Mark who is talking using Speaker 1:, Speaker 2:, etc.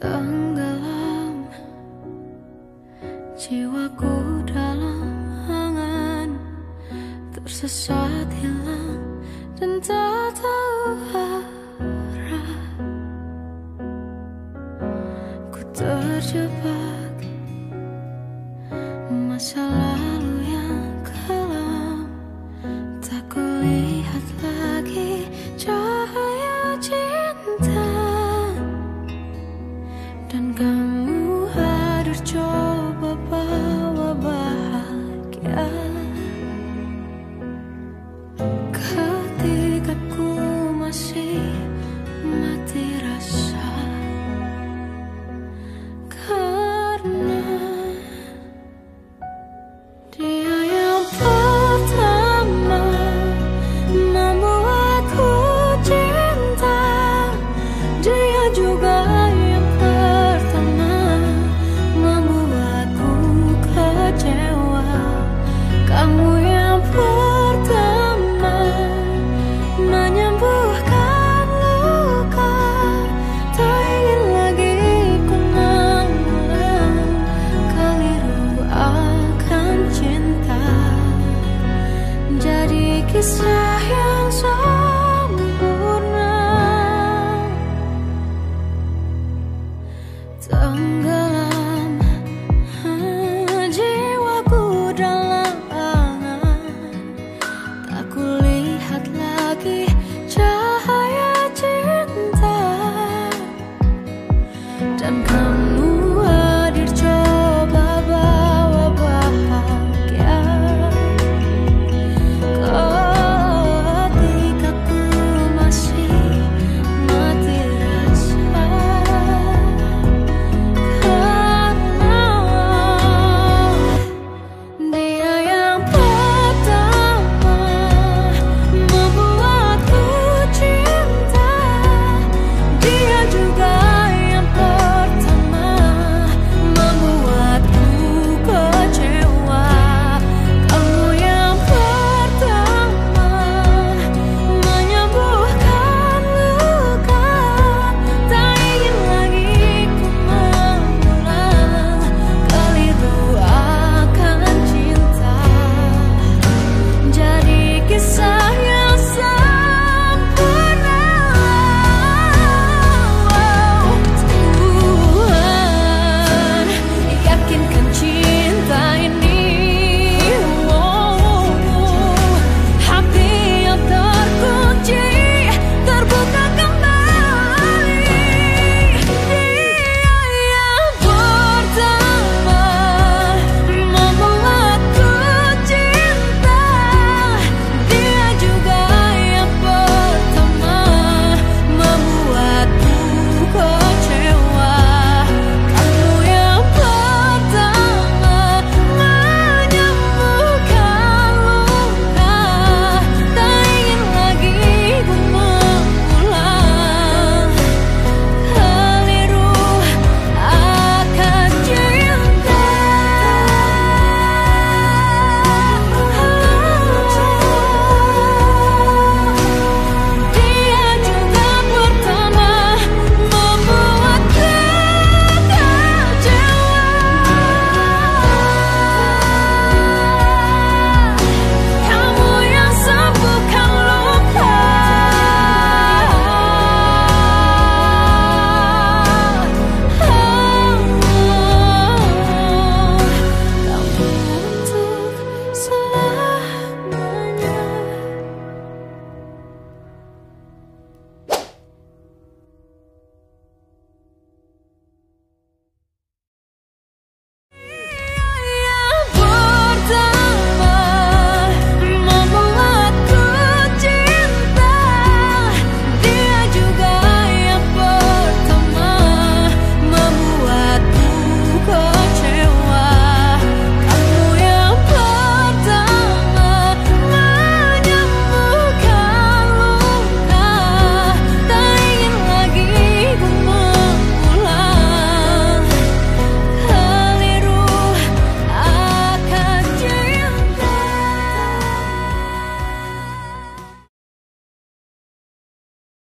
Speaker 1: tenggelam. Jiwaku dalam angan tersesat hilang dan tak tahu dan kamu Tanggal